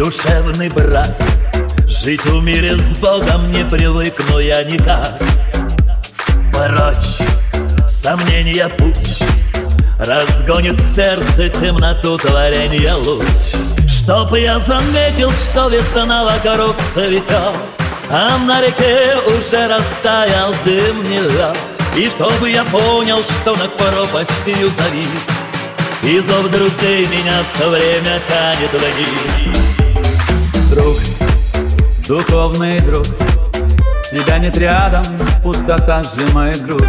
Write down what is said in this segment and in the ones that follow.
душевный брат. Жить в мире с Богом не привыкну я никак. Прочь, сомнения путь. Разгонит в сердце темноту творения луч. Чтоб я заметил, что весна вокруг цветет. А на реке уже растаял зимний лед И чтобы я понял, что над пропастью завис И зов друзей меня все время тянет вниз Друг, духовный друг Тебя нет рядом, пустота сжимает грудь.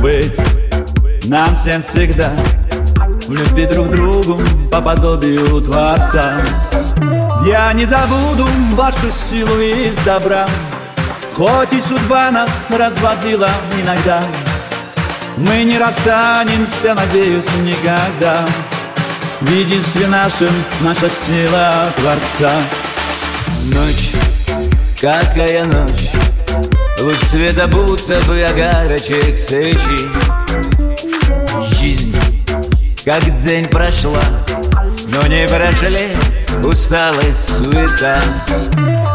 Быть нам всем всегда В любви друг другу по подобию Творца. Я не забуду вашу силу из добра Хоть и судьба нас разводила иногда Мы не расстанемся, надеюсь, никогда. В единстве нашем наша сила Творца. Ночь, какая ночь. Луч света будто бы огарочек свечи. Жизнь, как день прошла Но не прошли усталость, суета.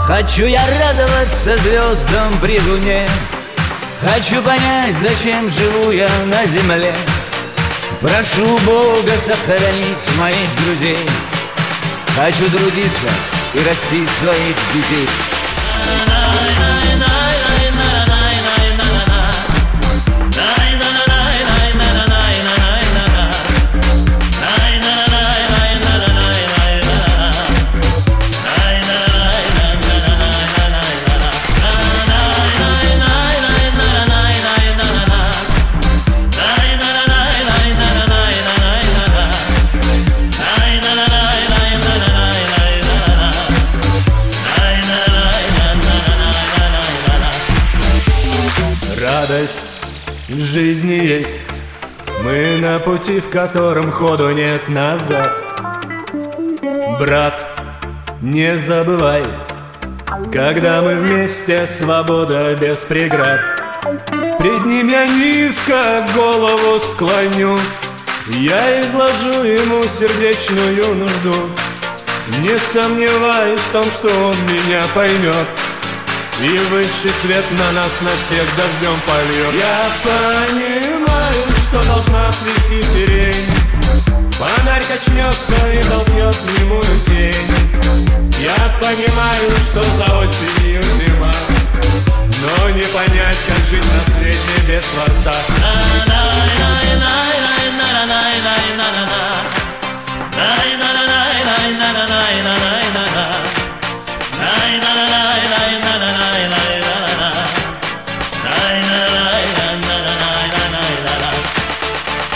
Хочу я радоваться звездам при луне Хочу понять, зачем живу я на земле. Прошу Бога сохранить моих друзей. Хочу трудиться и растить своих детей Радость. В жизни есть. Мы на пути, в котором ходу нет назад. Брат, не забывай Когда мы вместе, свобода без преград. Пред ним я низко голову склоню. Я изложу ему сердечную нужду. Не сомневаюсь в том, что он меня поймет и высший свет на нас на всех дождем польет Я понимаю, что должна цвести сирень. Фонарь качнется и толкнет немую тень. Я понимаю, что за осенью зима. Но не понять, как жить на свете без Творца